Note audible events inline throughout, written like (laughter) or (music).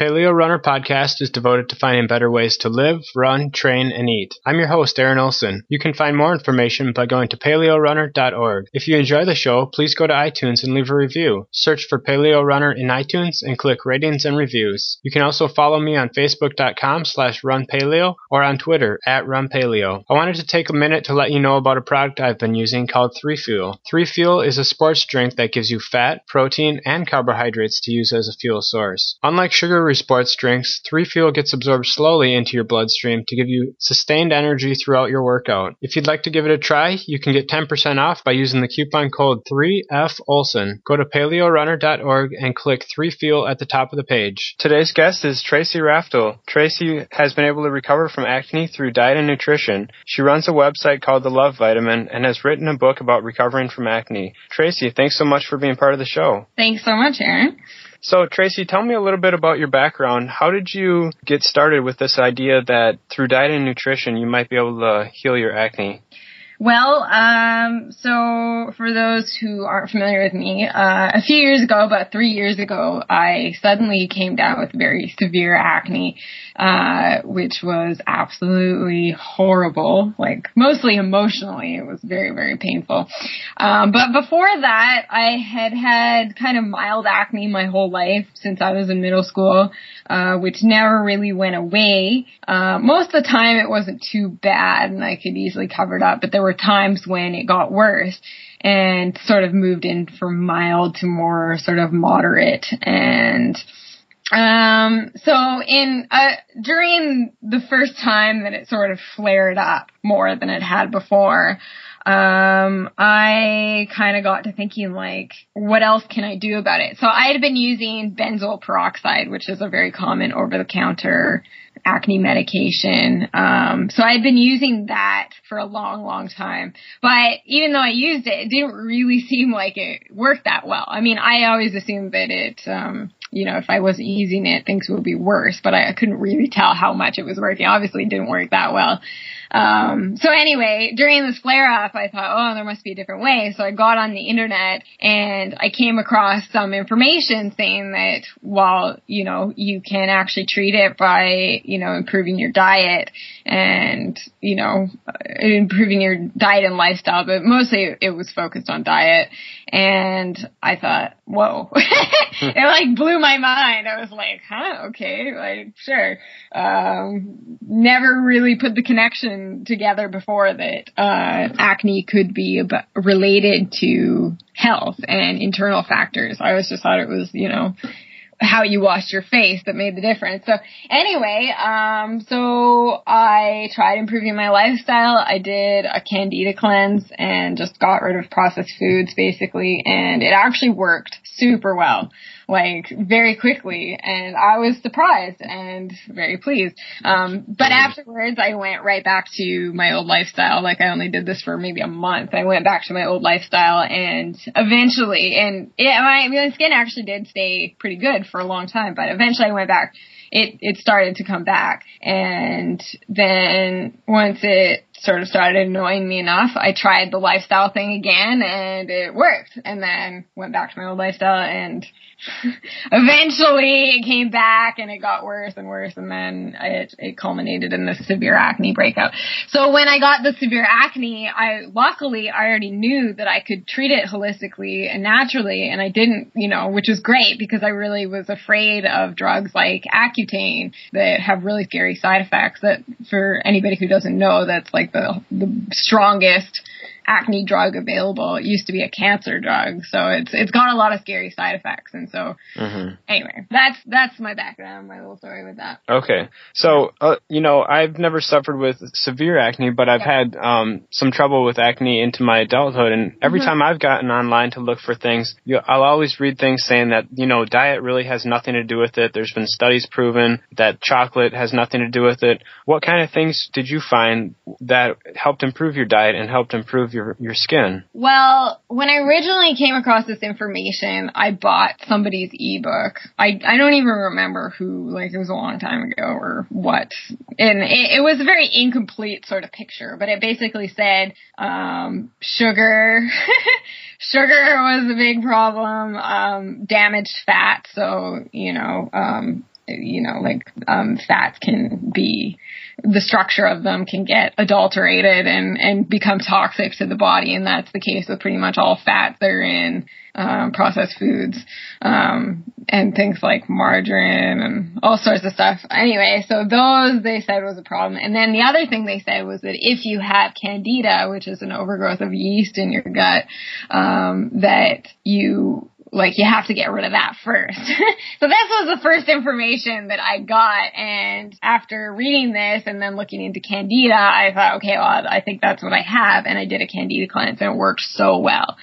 Paleo Runner podcast is devoted to finding better ways to live, run, train, and eat. I'm your host, Aaron Olson. You can find more information by going to paleorunner.org. If you enjoy the show, please go to iTunes and leave a review. Search for Paleo Runner in iTunes and click ratings and reviews. You can also follow me on facebook.com slash runpaleo or on Twitter at runpaleo. I wanted to take a minute to let you know about a product I've been using called 3Fuel. 3Fuel is a sports drink that gives you fat, protein, and carbohydrates to use as a fuel source. Unlike sugary sports drinks, 3Fuel gets absorbed slowly into your bloodstream to give you sustained energy throughout your workout. If you'd like to give it a try, you can get 10% off by using the coupon code 3FOLSON. Go to paleorunner.org and click 3Fuel at the top of the page. Today's guest is Tracy Raftl. Tracy has been able to recover from acne through diet and nutrition. She runs a website called The Love Vitamin and has written a book about recovering from acne. Tracy, thanks so much for being part of the show. Thanks so much, Aaron. So, Tracy, tell me a little bit about your background. How did you get started with this idea that through diet and nutrition you might be able to heal your acne? Well, um, so for those who aren't familiar with me, uh, a few years ago, about three years ago, I suddenly came down with very severe acne, uh, which was absolutely horrible, like mostly emotionally. It was very, very painful. Um, but before that, I had had kind of mild acne my whole life since I was in middle school, uh, which never really went away. Uh, most of the time it wasn't too bad and I could easily cover it up, but there were were times when it got worse and sort of moved in from mild to more sort of moderate and um so in uh during the first time that it sort of flared up more than it had before um, I kind of got to thinking like, what else can I do about it? So I had been using benzoyl peroxide, which is a very common over-the-counter acne medication. Um, so I had been using that for a long, long time. But even though I used it, it didn't really (laughs) seem like it worked that well. I mean, I always assumed that it, um, you know, if I wasn't using it, things would be worse, but I, I couldn't really tell how much it was working. Obviously, it didn't work that well. Um, so anyway, during this flare up, I thought, oh, there must be a different way. So I got on the internet and I came across some information saying that while, you know, you can actually treat it by, you know, improving your diet and, you know, improving your diet and lifestyle, but mostly it was focused on diet. And I thought, whoa, (laughs) it like blew my mind. I was like, huh, okay, like, sure. Um, never really put the connection together before that, uh, acne could be related to health and internal factors. I always just thought it was, you know, how you washed your face that made the difference. So anyway, um, so I tried improving my lifestyle. I did a candida cleanse and just got rid of processed foods basically, and it actually worked super well like very quickly and I was surprised and very pleased. Um, but afterwards I went right back to my old lifestyle. Like I only did this for maybe a month. I went back to my old lifestyle and eventually, and it, my, my skin actually did stay pretty good for a long time, but eventually I went back it it started to come back and then once it sort of started annoying me enough i tried the lifestyle thing again and it worked. And then went back to my old lifestyle and (laughs) eventually it came back and it got worse and worse. And then it, it culminated in this severe acne breakout. So when I got the severe acne, I luckily I already knew that I could treat it holistically and naturally. And I didn't, you know, which was great because I really was afraid of drugs like Accutane that have really scary side effects that for anybody who doesn't know that's like the the strongest acne drug available. It used to be a cancer drug, so it's it's got a lot of scary side effects. And so, mm-hmm. anyway, that's that's my background, my little story with that. Okay, so uh, you know, I've never suffered with severe acne, but I've had um, some trouble with acne into my adulthood, and every mm-hmm. time I've gotten online to look for things, you I'll always read things saying that you know diet really has nothing to do with it. There's been studies proven that chocolate has nothing to do with it. What kind of things did you find that helped improve your diet and helped improve your your your skin? Well, when I originally came across this information, I bought somebody's ebook. I I don't even remember who, like it was a long time ago or what. And it, it was a very incomplete sort of picture, but it basically said um, sugar. (laughs) sugar was a big problem. Um, damaged fat, so you know, um, you know, like um, fats can be the structure of them can get adulterated and and become toxic to the body, and that's the case with pretty much all fats that are in um, processed foods um, and things like margarine and all sorts of stuff. Anyway, so those they said was a problem. And then the other thing they said was that if you have candida, which is an overgrowth of yeast in your gut, um, that you like you have to get rid of that first. (laughs) so this was the first information that I got and after reading this and then looking into candida, I thought, okay, well, I think that's what I have and I did a candida cleanse and it worked so well.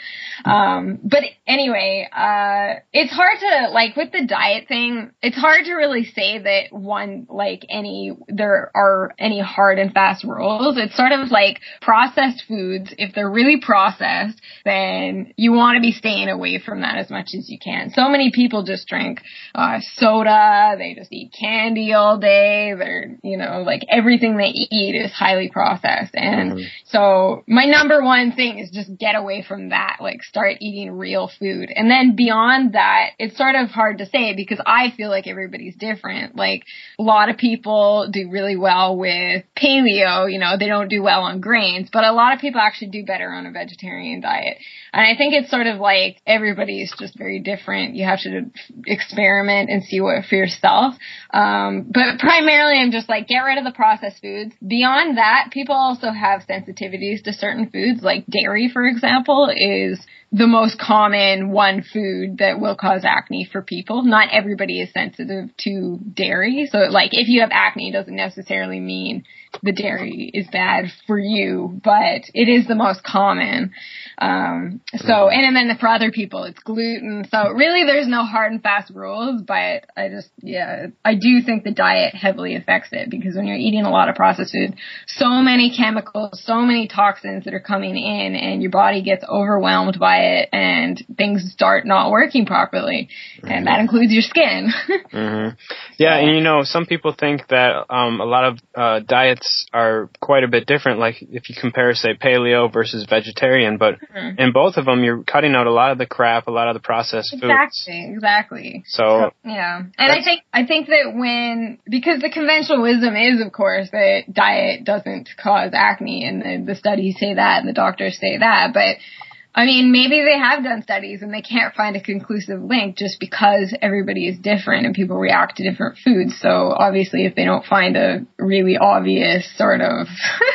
Um, but anyway, uh, it's hard to, like, with the diet thing, it's hard to really say that one, like, any, there are any hard and fast rules. It's sort of like processed foods. If they're really processed, then you want to be staying away from that as much as you can. So many people just drink, uh, soda, they just eat candy all day, they're, you know, like, everything they eat is highly processed. And mm-hmm. so my number one thing is just get away from that. Like, start eating real food. And then beyond that, it's sort of hard to say because I feel like everybody's different. Like a lot of people do really well with paleo, you know, they don't do well on grains, but a lot of people actually do better on a vegetarian diet. And I think it's sort of like everybody's just very different. You have to experiment and see what for yourself. Um, but primarily I'm just like, get rid of the processed foods. Beyond that, people also have sensitivities to certain foods, like dairy, for example, is the most common one food that will cause acne for people. Not everybody is sensitive to dairy. So like if you have acne, it doesn't necessarily mean the dairy is bad for you, but it is the most common. Um, so, mm-hmm. and, and then for other people, it's gluten. So really there's no hard and fast rules, but I just, yeah, I do think the diet heavily affects it because when you're eating a lot of processed food, so many chemicals, so many toxins that are coming in and your body gets overwhelmed by it and things start not working properly. Mm-hmm. And that includes your skin. (laughs) mm-hmm. Yeah. And you know, some people think that, um, a lot of, uh, diets are quite a bit different. Like if you compare, say, paleo versus vegetarian, but Mm-hmm. In both of them, you're cutting out a lot of the crap, a lot of the processed exactly, foods. Exactly, exactly. So yeah, and I think I think that when because the conventional wisdom is, of course, that diet doesn't cause acne, and the, the studies say that, and the doctors say that, but I mean, maybe they have done studies and they can't find a conclusive link just because everybody is different and people react to different foods. So obviously if they don't find a really obvious sort of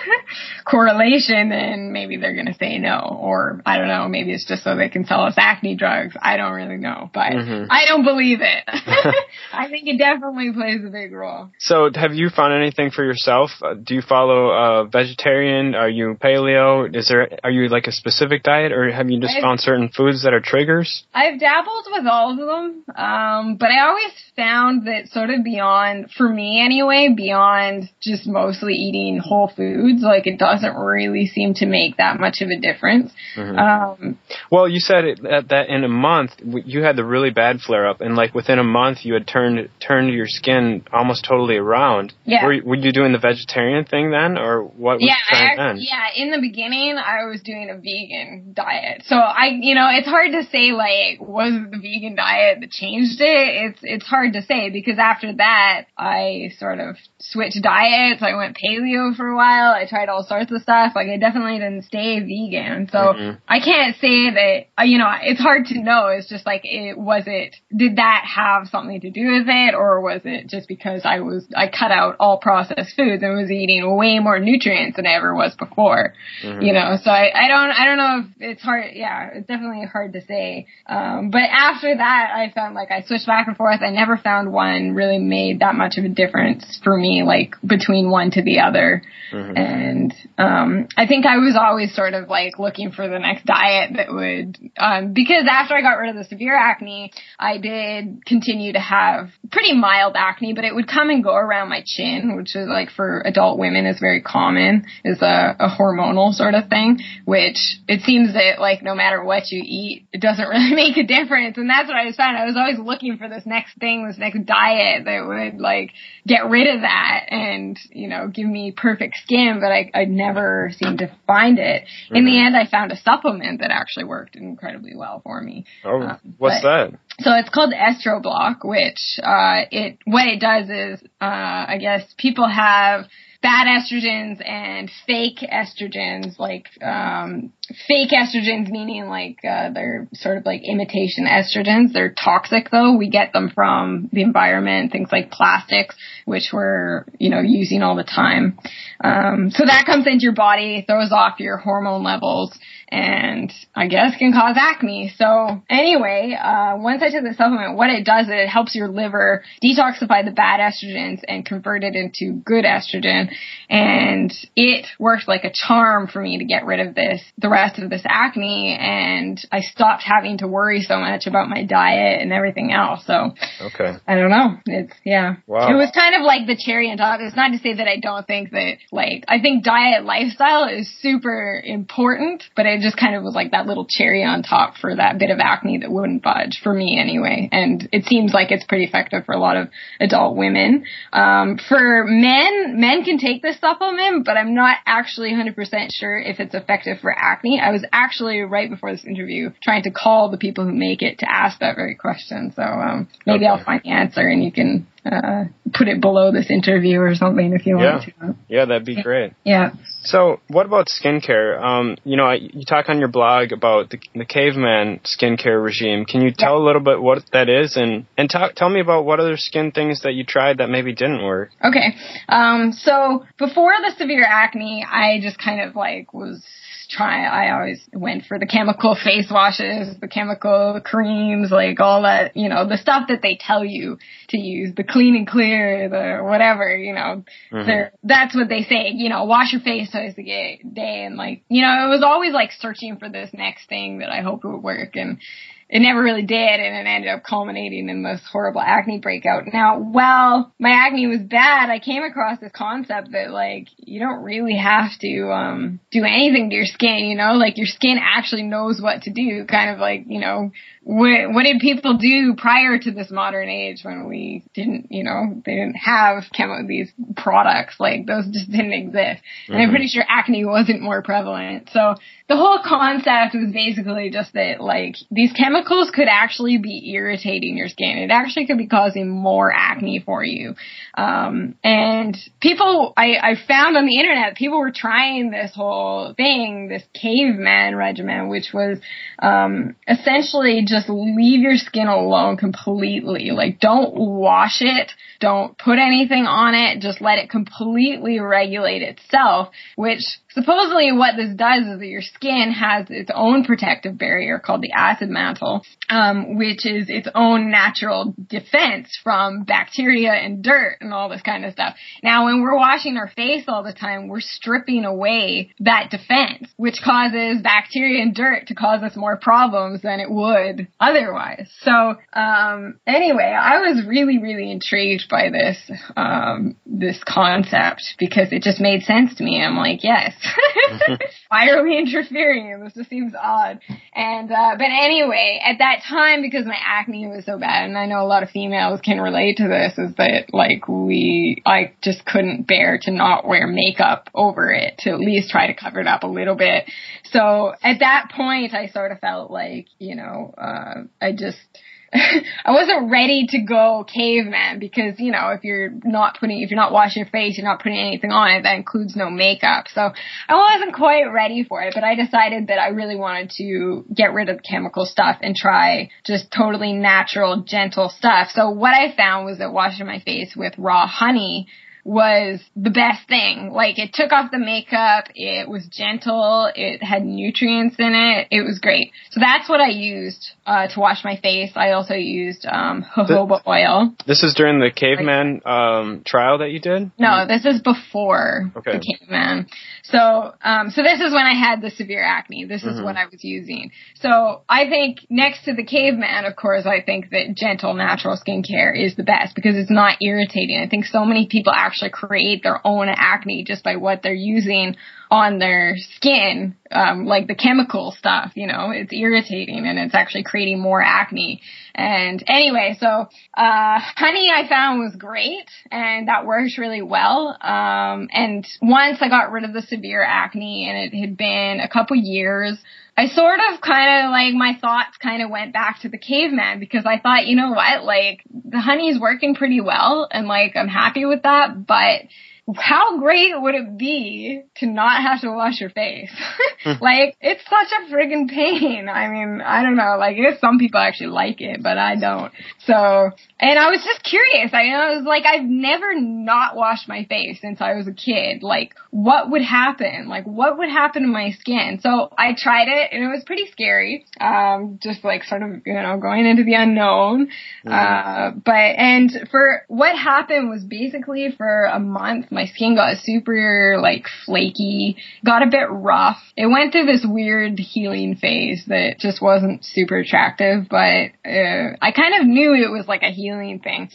(laughs) correlation, then maybe they're going to say no. Or I don't know, maybe it's just so they can sell us acne drugs. I don't really know, but mm-hmm. I don't believe it. (laughs) (laughs) I think it definitely plays a big role. So have you found anything for yourself? Uh, do you follow uh, vegetarian? Are you paleo? Is there, are you like a specific diet or have you just I've, found certain foods that are triggers? I've dabbled with all of them, um, but I always found that sort of beyond, for me anyway, beyond just mostly eating whole foods, like it doesn't really seem to make that much of a difference. Mm-hmm. Um, well, you said it, that, that in a month you had the really bad flare up, and like within a month you had turned turned your skin almost totally around. Yeah. Were, were you doing the vegetarian thing then, or what was yeah, I, then? Yeah, in the beginning I was doing a vegan diet diet. So I, you know, it's hard to say like was it the vegan diet that changed it. It's it's hard to say because after that I sort of switched diets. I went paleo for a while. I tried all sorts of stuff. Like I definitely didn't stay vegan. So mm-hmm. I can't say that. Uh, you know, it's hard to know. It's just like it was it. Did that have something to do with it, or was it just because I was I cut out all processed foods and was eating way more nutrients than I ever was before? Mm-hmm. You know, so I I don't I don't know if it's hard hard. Yeah, it's definitely hard to say. Um, but after that, I found like I switched back and forth. I never found one really made that much of a difference for me, like between one to the other. Mm-hmm. And um, I think I was always sort of like looking for the next diet that would, um, because after I got rid of the severe acne, I did continue to have pretty mild acne, but it would come and go around my chin, which is like for adult women is very common, is a, a hormonal sort of thing, which it seems that like no matter what you eat, it doesn't (laughs) really make a difference. And that's what I was finding. I was always looking for this next thing, this next diet that would like get rid of that and, you know, give me perfect skin. But I, I never seemed to find it. Mm-hmm. In the mm-hmm. end, I found a supplement that actually worked incredibly well for me. Oh, um, what's that? So it's called Estroblock, which uh, it what it does is, uh, I guess people have bad estrogens and fake estrogens, like um, fake estrogens meaning like uh, they're sort of like imitation estrogens. They're toxic though. We get them from the environment, things like plastics, which we're you know using all the time. Um, so that comes into your body, throws off your hormone levels, and I guess can cause acne. So anyway, uh, once I took the supplement, what it does is it helps your liver detoxify the bad estrogens and convert it into good estrogen. And it worked like a charm for me to get rid of this, the rest of this acne. And I stopped having to worry so much about my diet and everything else. So okay, I don't know. It's yeah. Wow. It was kind of like the cherry on top. It's not to say that I don't think that like I think diet lifestyle is super important, but it just kind of was like that little cherry on top for that bit of acne that wouldn't budge for me anyway. And it seems like it's pretty effective for a lot of adult women. Um, for men, men can take this supplement, but I'm not actually 100% sure if it's effective for acne. I was actually right before this interview trying to call the people who make it to ask that very question. So um, maybe okay. I'll find the answer and you can uh, put it below this interview or something if you yeah. want to. Yeah, that'd be great. Yeah. So, what about skincare? Um, you know, you talk on your blog about the, the caveman skincare regime. Can you tell yeah. a little bit what that is, and and talk, tell me about what other skin things that you tried that maybe didn't work? Okay. Um, so before the severe acne, I just kind of like was try I always went for the chemical (laughs) face washes, the chemical creams, like all that, you know, the stuff that they tell you to use, the clean and clear, the whatever, you know. Mm-hmm. That's what they say, you know, wash your face twice a day and like, you know, it was always like searching for this next thing that I hope would work and it never really did, and it ended up culminating in this horrible acne breakout. Now, while my acne was bad, I came across this concept that like you don't really have to um do anything to your skin, you know, like your skin actually knows what to do, kind of like, you know, what, what did people do prior to this modern age when we didn't, you know, they didn't have chemo, these products, like those just didn't exist. Mm-hmm. And I'm mm-hmm. pretty sure acne wasn't more prevalent. So the whole concept was basically just that like these chemicals could actually be irritating your skin. It actually could be causing more acne for you. Um, and people, I, I found on the internet, people were trying this whole thing, this caveman regimen, which was, um, essentially just leave your skin alone completely. Like don't wash it. Don't put anything on it. Just let it completely regulate itself, which supposedly what this does is that your skin has its own protective barrier called the acid mantle, um, which is its own natural defense from bacteria and dirt and all this kind of stuff. Now, when we're washing our face all the time, we're stripping away that defense, which causes bacteria and dirt to cause us more problems than it would otherwise. So, um, anyway, I was really, really intrigued by this, um, this concept because it just made sense to me. I'm like, yes, (laughs) why are we interfering? This just seems odd. And, uh, but anyway, at that time, because my acne was so bad, and I know a lot of females can relate to this, is that like we, I just couldn't bear to not wear makeup over it to at least try to cover it up a little bit. So at that point, I sort of felt like, you know, uh, I just, (laughs) I wasn't ready to go caveman because, you know, if you're not putting, if you're not washing your face, you're not putting anything on it, that includes no makeup. So I wasn't quite ready for it, but I decided that I really wanted to get rid of chemical stuff and try just totally natural, gentle stuff. So what I found was that washing my face with raw honey was the best thing. Like it took off the makeup, it was gentle, it had nutrients in it, it was great. So that's what I used uh, to wash my face. I also used um, jojoba oil. This is during the caveman um, trial that you did? No, this is before okay. the caveman. So, um, so this is when I had the severe acne. This is mm-hmm. what I was using. So I think next to the caveman, of course, I think that gentle natural skincare is the best because it's not irritating. I think so many people actually actually create their own acne just by what they're using on their skin, um, like the chemical stuff, you know, it's irritating and it's actually creating more acne. And anyway, so, uh, honey I found was great and that worked really well. Um, and once I got rid of the severe acne and it had been a couple years, I sort of kind of like my thoughts kind of went back to the caveman because I thought, you know what, like the honey's working pretty well and like I'm happy with that, but how great would it be to not have to wash your face? Hmm. (laughs) like, it's such a friggin' pain. I mean, I don't know, like, I some people actually like it, but I don't. So, and I was just curious. I, I was like, I've never not washed my face since I was a kid. Like, what would happen? Like, what would happen to my skin? So I tried it and it was pretty scary. Um, just like sort of, you know, going into the unknown. Mm-hmm. Uh, but, and for what happened was basically for a month, my skin got super like flaky, got a bit rough. It went through this weird healing phase that just wasn't super attractive, but uh, I kind of knew it was like a healing thing.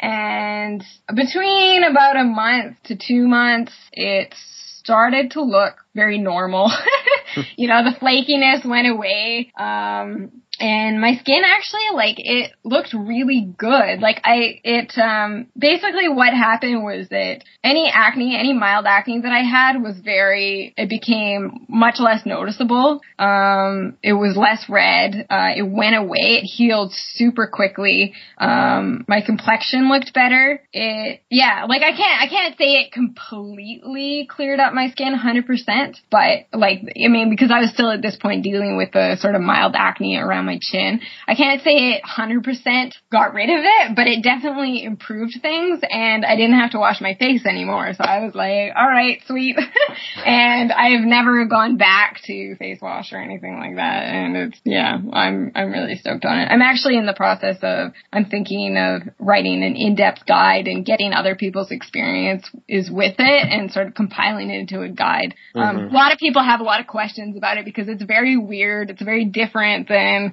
And between about a month to two months, it started to look very normal. (laughs) you know, the flakiness went away. Um, and my skin actually like it looked really good. Like i it um basically what happened was that any acne any mild acne that i had was very it became much less noticeable. Um it was less red. Uh it went away. It healed super quickly. Um my complexion looked better. It yeah like i can't i can't say it completely cleared up my skin 100% but like i mean because i was still at this point dealing with the sort of mild acne around my chin. I can't say it 100% got rid of it, but it definitely improved things and I didn't have to wash my face anymore. So I was like, all right, sweet. (laughs) and I've never gone back to face wash or anything like that. And it's, yeah, I'm, I'm really stoked on it. I'm actually in the process of, I'm thinking of writing an in-depth guide and getting other people's experience is with it and sort of compiling it into a guide. Um, mm-hmm. Um, a lot of people have a lot of questions about it because it's very weird. It's very different than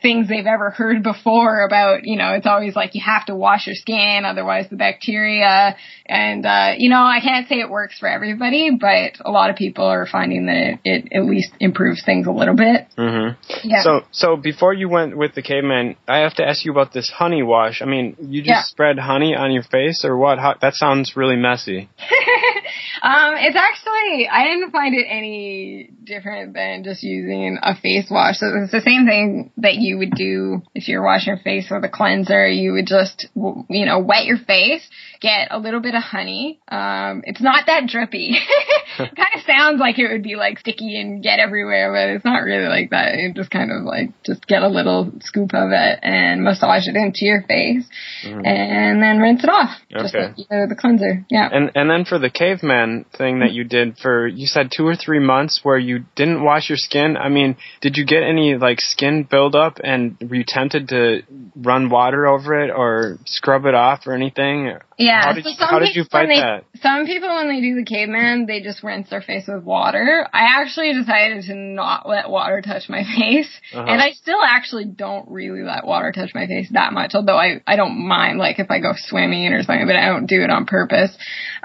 things they've ever heard before about, you know, it's always like you have to wash your skin, otherwise the bacteria, and, uh, you know, I can't say it works for everybody, but a lot of people are finding that it, it at least improves things a little bit. Mm-hmm. Yeah. So, so before you went with the caveman, I have to ask you about this honey wash. I mean, you just yeah. spread honey on your face or what? How, that sounds really messy. (laughs) um, it's actually, I didn't find it any different than just using a face wash. So it's the same thing that you would do if you're washing your face with a cleanser. You would just, you know, wet your face, get a little bit of honey. Um, it's not that drippy. (laughs) it kind of sounds like it would be like sticky and get everywhere, but it's not really like that. You just kind of like just get a little scoop of it and massage it into your face, mm. and then rinse it off. Okay. Just like you know, the cleanser. Yeah. And and then for the caveman thing that you did for you said two or three months where you didn't wash your skin. I mean, did you get any like skin buildup, and were you tempted to run water over it or scrub it off or anything? Yeah. How did, so how did you fight they, that? Some people, when they do the caveman, they just rinse their face with water. I actually decided to not let water touch my (laughs) face. Uh-huh. And I still actually don't really let water touch my face that much, although I, I don't mind, like, if I go swimming or something, but I don't do it on purpose.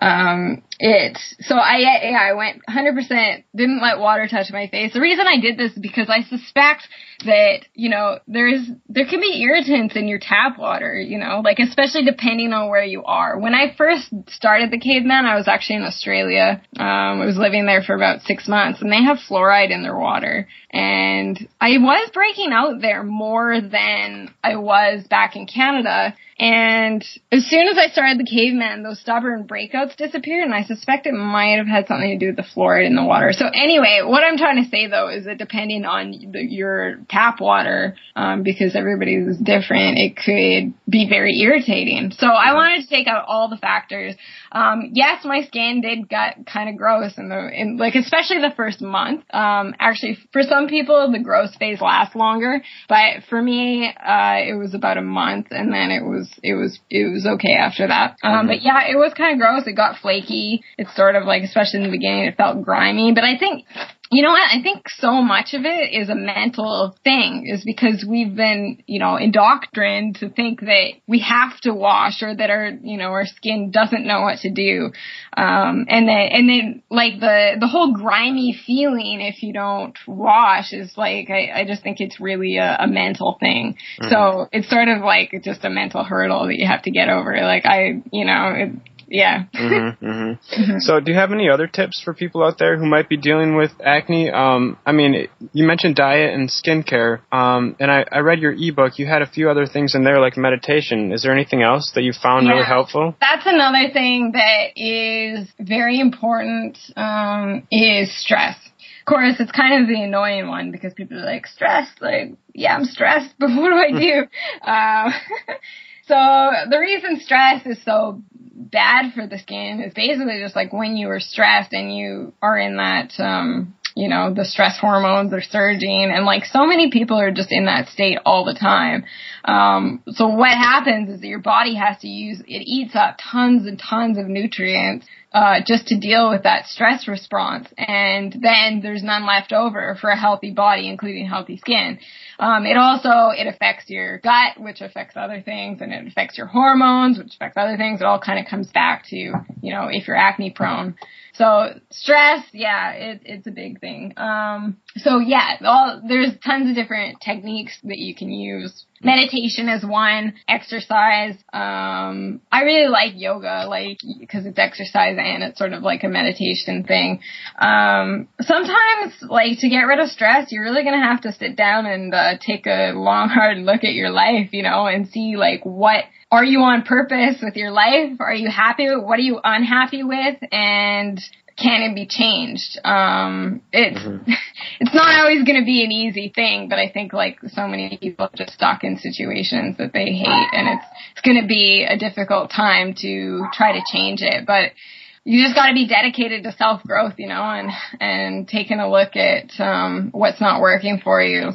Um, it so I yeah I went 100% didn't let water touch my face. The reason I did this is because I suspect that you know there's there can be irritants in your tap water, you know, like especially depending on where you are. When I first started the caveman, I was actually in Australia. Um, I was living there for about six months, and they have fluoride in their water, and I was breaking out there more than I was back in Canada. And as soon as I started the caveman, those stubborn breakouts disappeared, and I suspect it might have had something to do with the fluoride in the water. So anyway, what I'm trying to say though is that depending on the, your tap water, um, because everybody's is different, it could be very irritating. So I wanted to take out all the factors. Um, yes, my skin did get kind of gross in the, in like especially the first month. Um, actually, for some people, the growth phase lasts longer, but for me, uh, it was about a month, and then it was it was it was okay after that. Um, mm-hmm. but yeah, it was kind of gross. It got flaky. It's sort of like, especially in the beginning, it felt grimy. But I think you know what? I think so much of it is a mental thing, is because we've been, you know, indoctrined to think that we have to wash or that our, you know, our skin doesn't know what to do. Um, and then, and then like the, the whole grimy feeling if you don't wash is like, I, I just think it's really a, a mental thing. Mm-hmm. So it's sort of like just a mental hurdle that you have to get over. Like I, you know, it, yeah. mm-hmm, (laughs) mm-hmm. mm-hmm. So, do you have any other tips for people out there who might be dealing with acne? Um, I mean, you mentioned diet and skincare, um, and I, I read your ebook. You had a few other things in there, like meditation. Is there anything else that you found yeah, really helpful? That's another thing that is very important. Um, is stress. Of course, it's kind of the annoying one because people are like, stressed. Like, yeah, I'm stressed, (laughs) but what do I do? (laughs) uh, so the reason stress is so bad for the skin. Is basically just like when you are stressed and you are in that um you know the stress hormones are surging. And like so many people are just in that state all the time. Um so what happens is that your body has to use it eats up tons and tons of nutrients uh, just to deal with that stress response. And then there's none left over for a healthy body, including healthy skin. Um, it also, it affects your gut, which affects other things, and it affects your hormones, which affects other things. It all kind of comes back to, you know, if you're acne prone. So stress, yeah, it, it's a big thing. Um, so yeah, all, there's tons of different techniques that you can use. Meditation is one, exercise. Um, I really like yoga, like, cause it's exercise and it's sort of like a meditation thing. Um, sometimes, like, to get rid of stress, you're really gonna have to sit down and, uh, take a long, (laughs) hard look at your life, you know, and see, like, what, are you on purpose with your life? Are you happy? What are you unhappy with? And can it be changed? Um, it's mm-hmm. (laughs) it's not always going to be an easy thing, but I think like so many people are just stuck in situations that they hate, and it's it's going to be a difficult time to try to change it. But you just got to be dedicated to self growth, you know, and and taking a look at um, what's not working for you.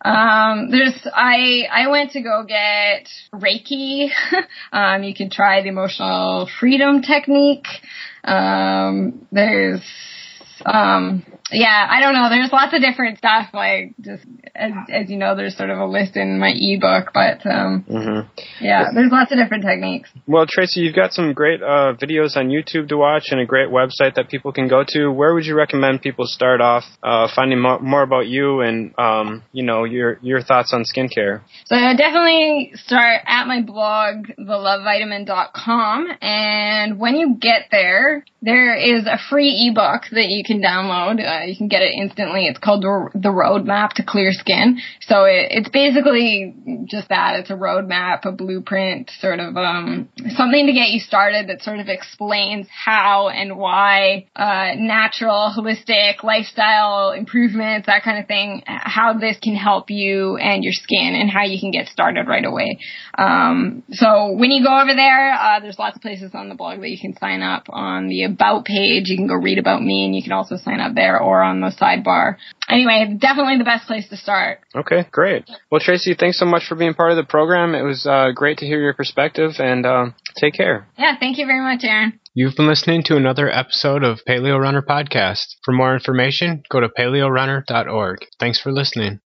Um, there's, I, I went to go get Reiki. (laughs) um, you can try the emotional freedom technique. Um, there's, um, yeah, I don't know. There's lots of different stuff. Like just as, as you know, there's sort of a list in my ebook, but um, mm-hmm. yeah, there's lots of different techniques. Well, Tracy, you've got some great uh, videos on YouTube to watch and a great website that people can go to. Where would you recommend people start off uh, finding more, more about you and um, you know your your thoughts on skincare? So definitely start at my blog, thelovevitamin.com, and when you get there, there is a free ebook that you can download. You can get it instantly. It's called the Roadmap to Clear Skin. So it, it's basically just that. It's a roadmap, a blueprint, sort of um, something to get you started that sort of explains how and why uh, natural, holistic lifestyle improvements, that kind of thing, how this can help you and your skin and how you can get started right away. Um, so when you go over there, uh, there's lots of places on the blog that you can sign up on the about page. You can go read about me and you can also sign up there or on the sidebar. Anyway, definitely the best place to start. Okay, great. Well, Tracy, thanks so much for being part of the program. It was uh, great to hear your perspective and uh, take care. Yeah, thank you very much, Aaron. You've been listening to another episode of Paleo Runner Podcast. For more information, go to paleorunner.org. Thanks for listening.